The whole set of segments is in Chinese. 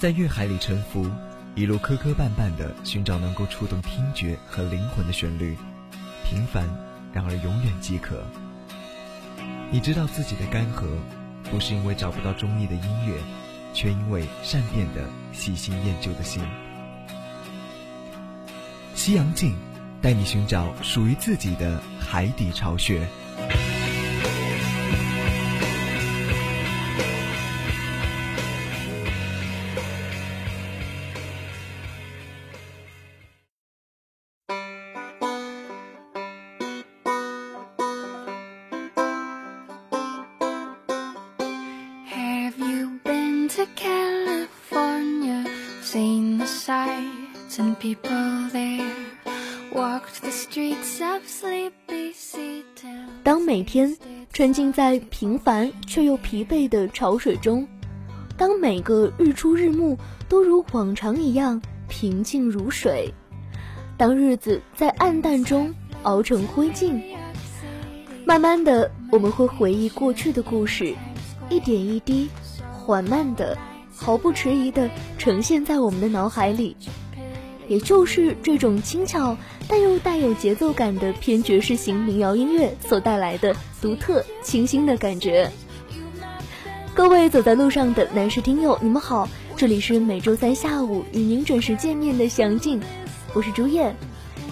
在乐海里沉浮，一路磕磕绊绊地寻找能够触动听觉和灵魂的旋律，平凡然而永远饥渴。你知道自己的干涸，不是因为找不到中意的音乐，却因为善变的喜新厌旧的心。夕阳镜，带你寻找属于自己的海底巢穴。当每天沉浸在平凡却又疲惫的潮水中，当每个日出日暮都如往常一样平静如水，当日子在暗淡中熬成灰烬，慢慢的我们会回忆过去的故事，一点一滴，缓慢的，毫不迟疑的呈现在我们的脑海里。也就是这种轻巧但又带有节奏感的偏爵士型民谣音乐所带来的独特清新的感觉。各位走在路上的男士听友，你们好，这里是每周三下午与您准时见面的详静，我是朱燕。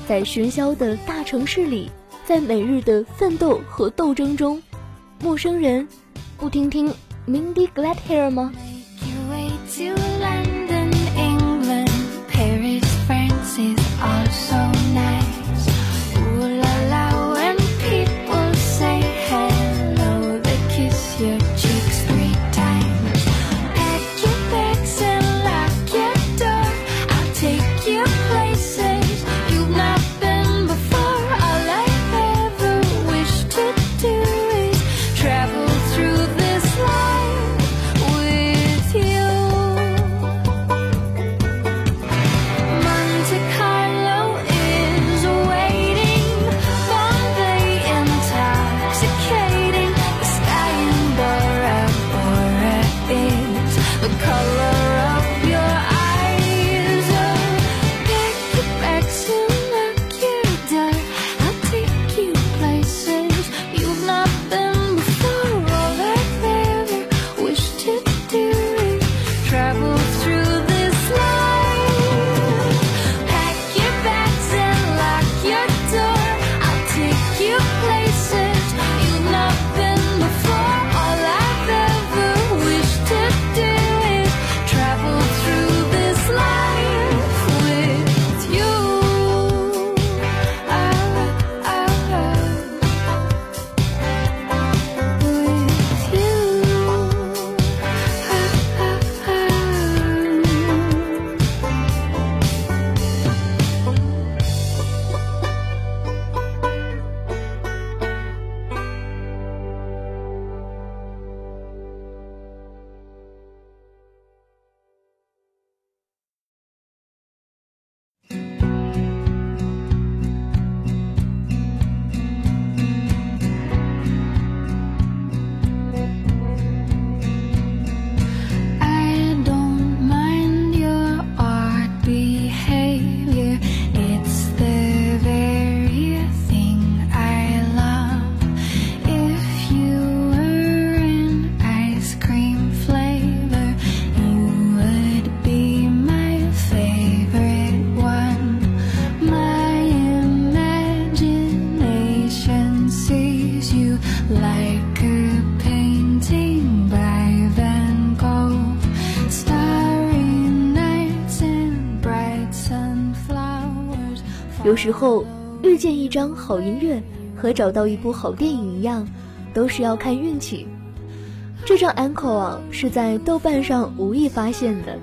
在喧嚣的大城市里，在每日的奋斗和斗争中，陌生人不听听 Mindy Gladhair 吗？时候，遇见一张好音乐和找到一部好电影一样，都是要看运气。这张 Encore 啊，是在豆瓣上无意发现的。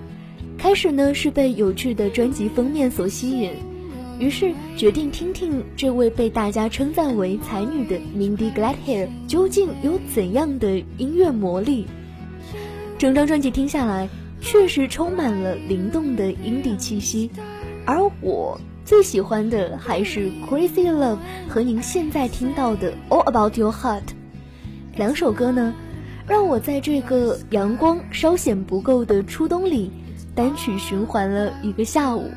开始呢是被有趣的专辑封面所吸引，于是决定听听这位被大家称赞为才女的 Mindy Gladhair 究竟有怎样的音乐魔力。整张专辑听下来，确实充满了灵动的 indie 气息，而我。最喜欢的还是《Crazy Love》和您现在听到的《All About Your Heart》，两首歌呢，让我在这个阳光稍显不够的初冬里，单曲循环了一个下午，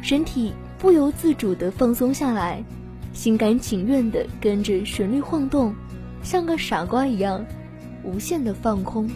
身体不由自主地放松下来，心甘情愿地跟着旋律晃动，像个傻瓜一样，无限的放空。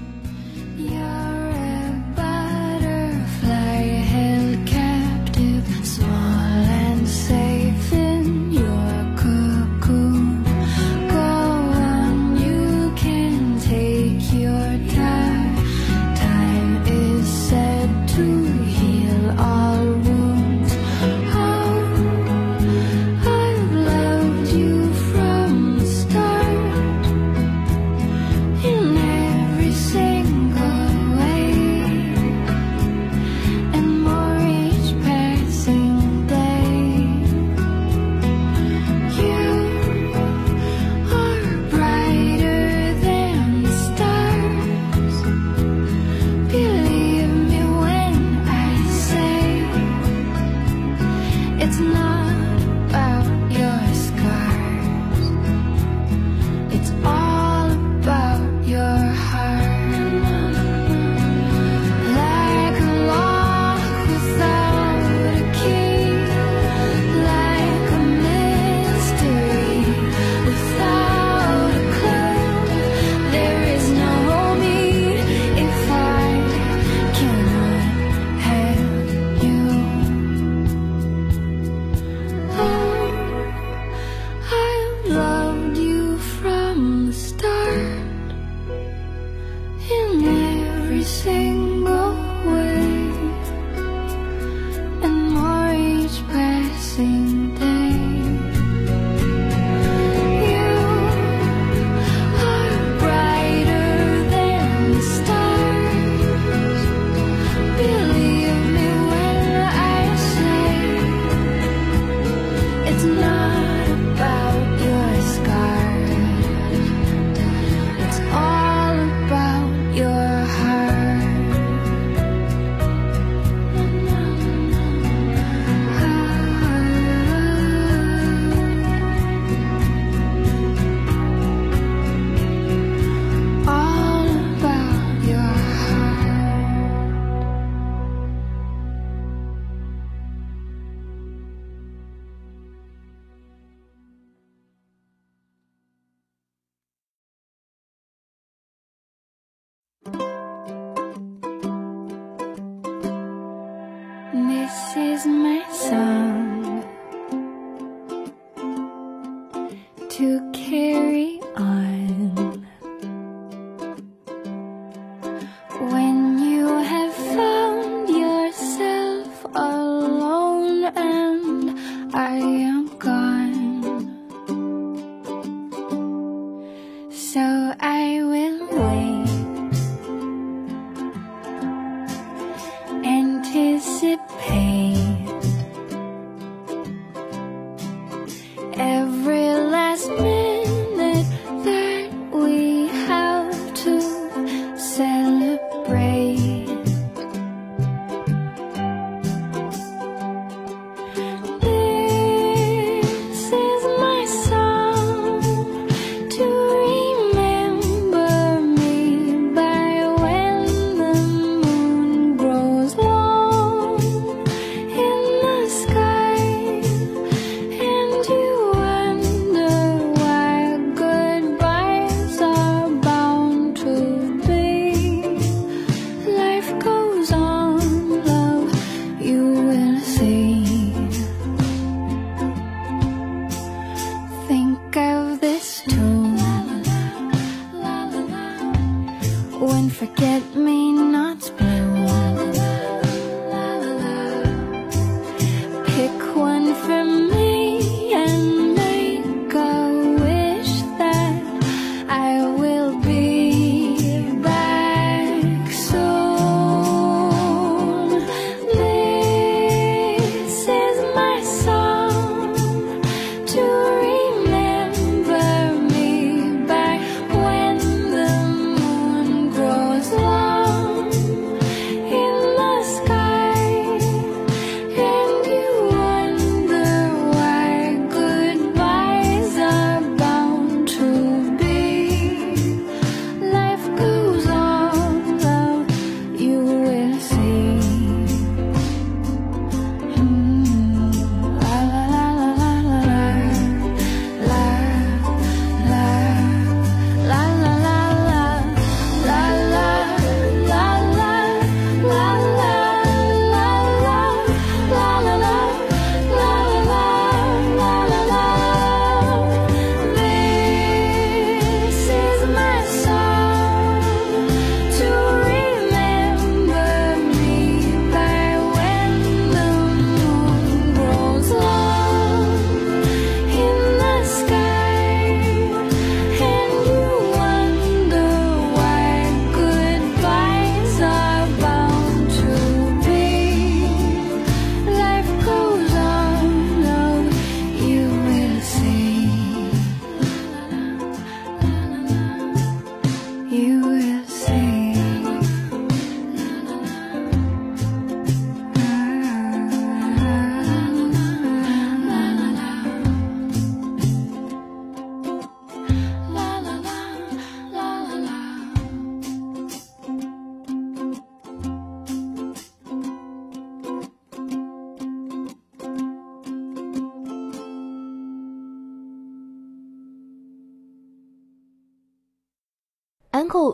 When forget me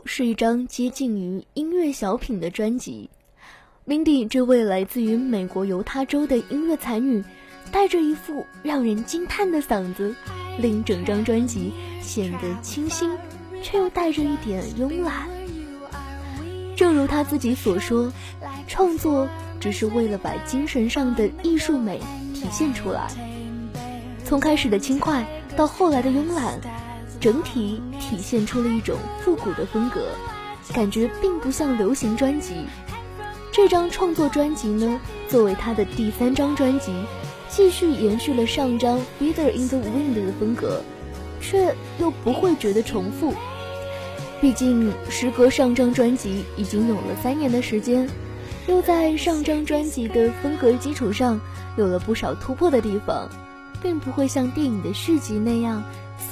是一张接近于音乐小品的专辑。Mindy 这位来自于美国犹他州的音乐才女，带着一副让人惊叹的嗓子，令整张专辑显得清新，却又带着一点慵懒。正如她自己所说，创作只是为了把精神上的艺术美体现出来。从开始的轻快到后来的慵懒，整体体现出了一种复古的风格，感觉并不像流行专辑。这张创作专辑呢，作为他的第三张专辑，继续延续了上张《Feather in the Wind》的风格，却又不会觉得重复。毕竟时隔上张专辑已经有了三年的时间，又在上张专辑的风格基础上有了不少突破的地方，并不会像电影的续集那样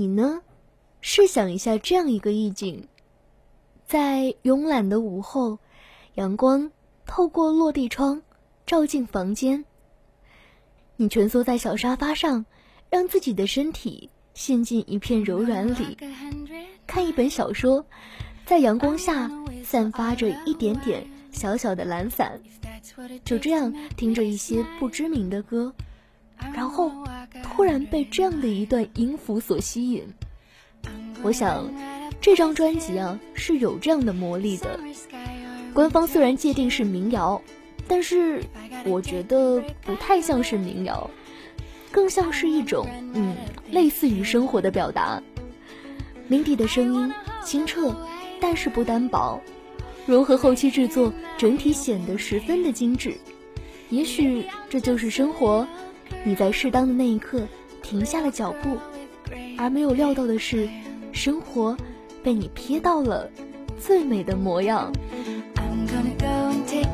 你呢？试想一下这样一个意境：在慵懒的午后，阳光透过落地窗照进房间，你蜷缩在小沙发上，让自己的身体陷进一片柔软里，看一本小说，在阳光下散发着一点点小小的懒散，就这样听着一些不知名的歌。然后，突然被这样的一段音符所吸引。我想，这张专辑啊是有这样的魔力的。官方虽然界定是民谣，但是我觉得不太像是民谣，更像是一种嗯类似于生活的表达。Mindy 的声音清澈，但是不单薄，融合后期制作，整体显得十分的精致。也许这就是生活。你在适当的那一刻停下了脚步，而没有料到的是，生活被你瞥到了最美的模样。Doesn't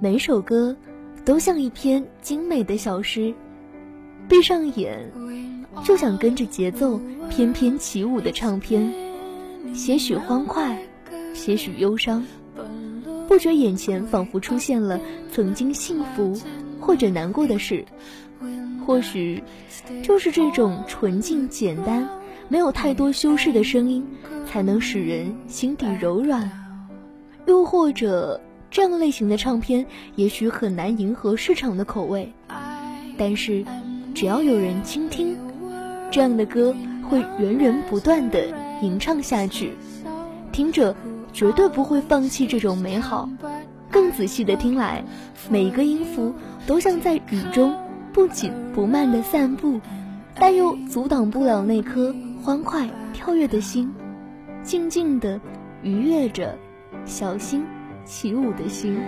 每首歌都像一篇精美的小诗，闭上眼就想跟着节奏翩翩起舞的唱片，些许欢快，些许忧伤，不觉眼前仿佛出现了曾经幸福或者难过的事。或许就是这种纯净简单、没有太多修饰的声音，才能使人心底柔软。又或者。这样类型的唱片也许很难迎合市场的口味，但是只要有人倾听，这样的歌会源源不断的吟唱下去，听者绝对不会放弃这种美好。更仔细的听来，每一个音符都像在雨中不紧不慢的散步，但又阻挡不了那颗欢快跳跃的心，静静的愉悦着，小心。起舞的心。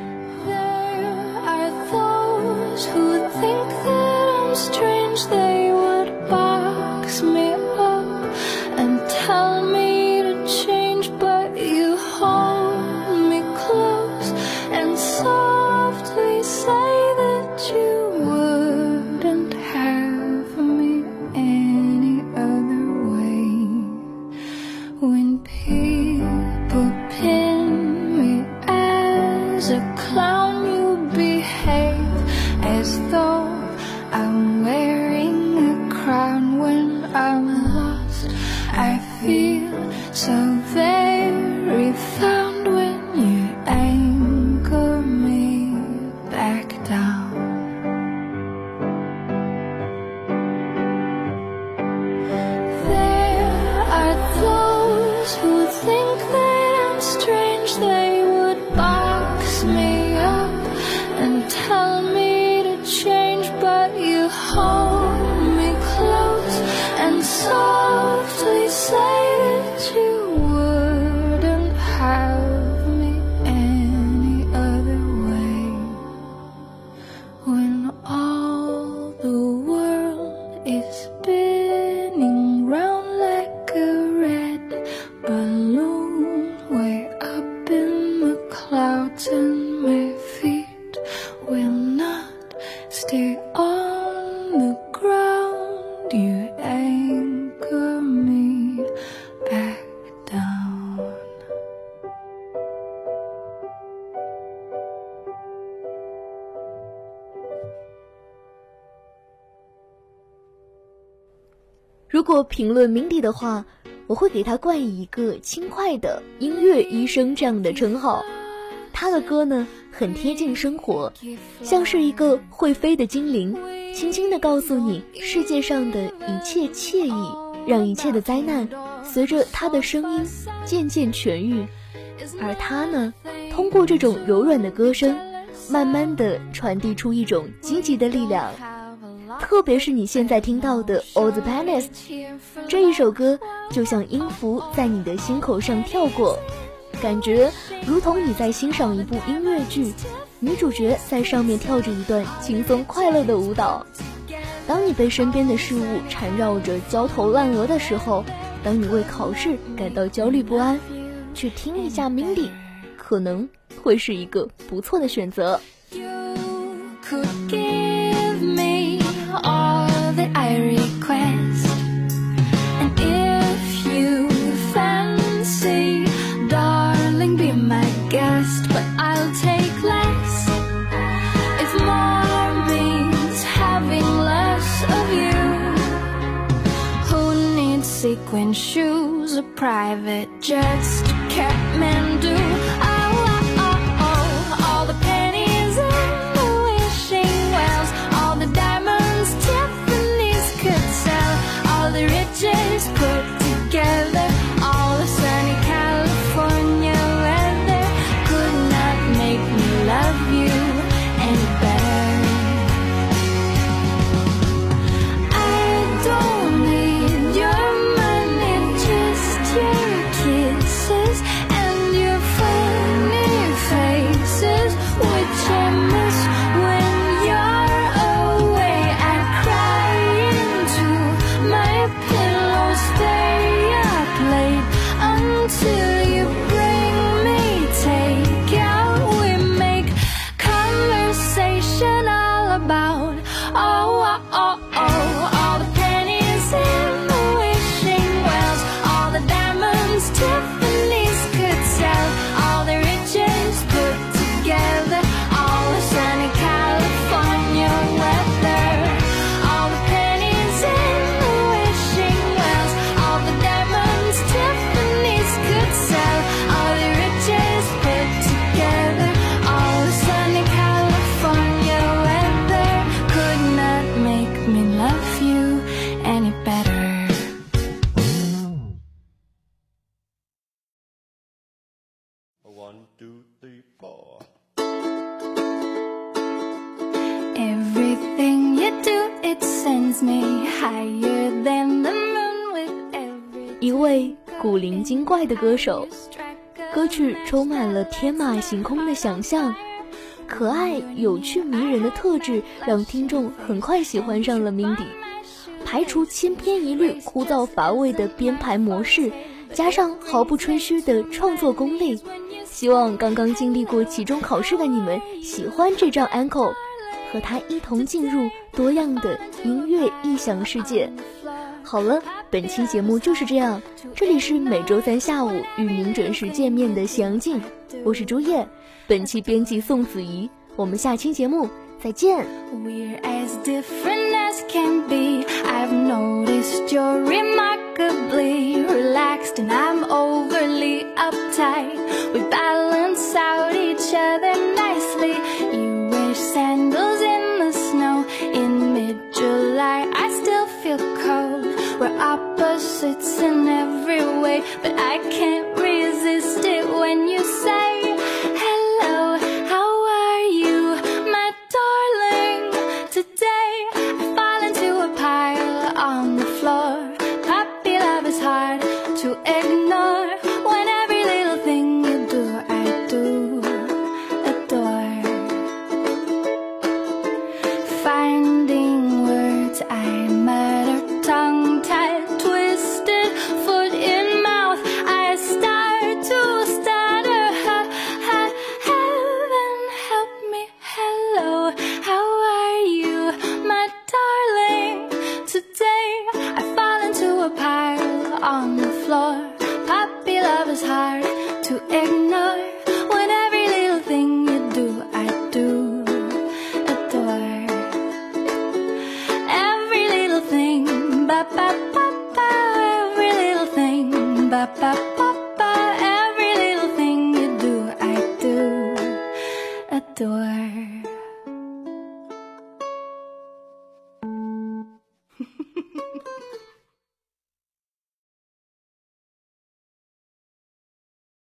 如果评论 Mindy 的话，我会给她冠以一个轻快的音乐医生这样的称号。她的歌呢，很贴近生活，像是一个会飞的精灵，轻轻地告诉你世界上的一切惬意，让一切的灾难随着她的声音渐渐痊愈。而她呢，通过这种柔软的歌声，慢慢地传递出一种积极的力量。特别是你现在听到的《All the Planets》这一首歌，就像音符在你的心口上跳过，感觉如同你在欣赏一部音乐剧，女主角在上面跳着一段轻松快乐的舞蹈。当你被身边的事物缠绕着焦头烂额的时候，当你为考试感到焦虑不安，去听一下 Mindy，可能会是一个不错的选择。Shoes or private jets to Kathmandu? 灵精怪的歌手，歌曲充满了天马行空的想象，可爱、有趣、迷人的特质，让听众很快喜欢上了 Mindy。排除千篇一律、枯燥乏味的编排模式，加上毫不吹嘘的创作功力，希望刚刚经历过期中考试的你们喜欢这张 Uncle，和他一同进入多样的音乐异想世界。好了，本期节目就是这样。这里是每周三下午与您准时见面的夕阳镜，我是朱叶。本期编辑宋子怡，我们下期节目再见。We're as different as can be. I've noticed you're remarkably relaxed, and I'm overly uptight. We balance out each other nicely. You wear sandals in the snow in mid July. I still feel cold. We're opposites in every way, but I can't resist it when you say,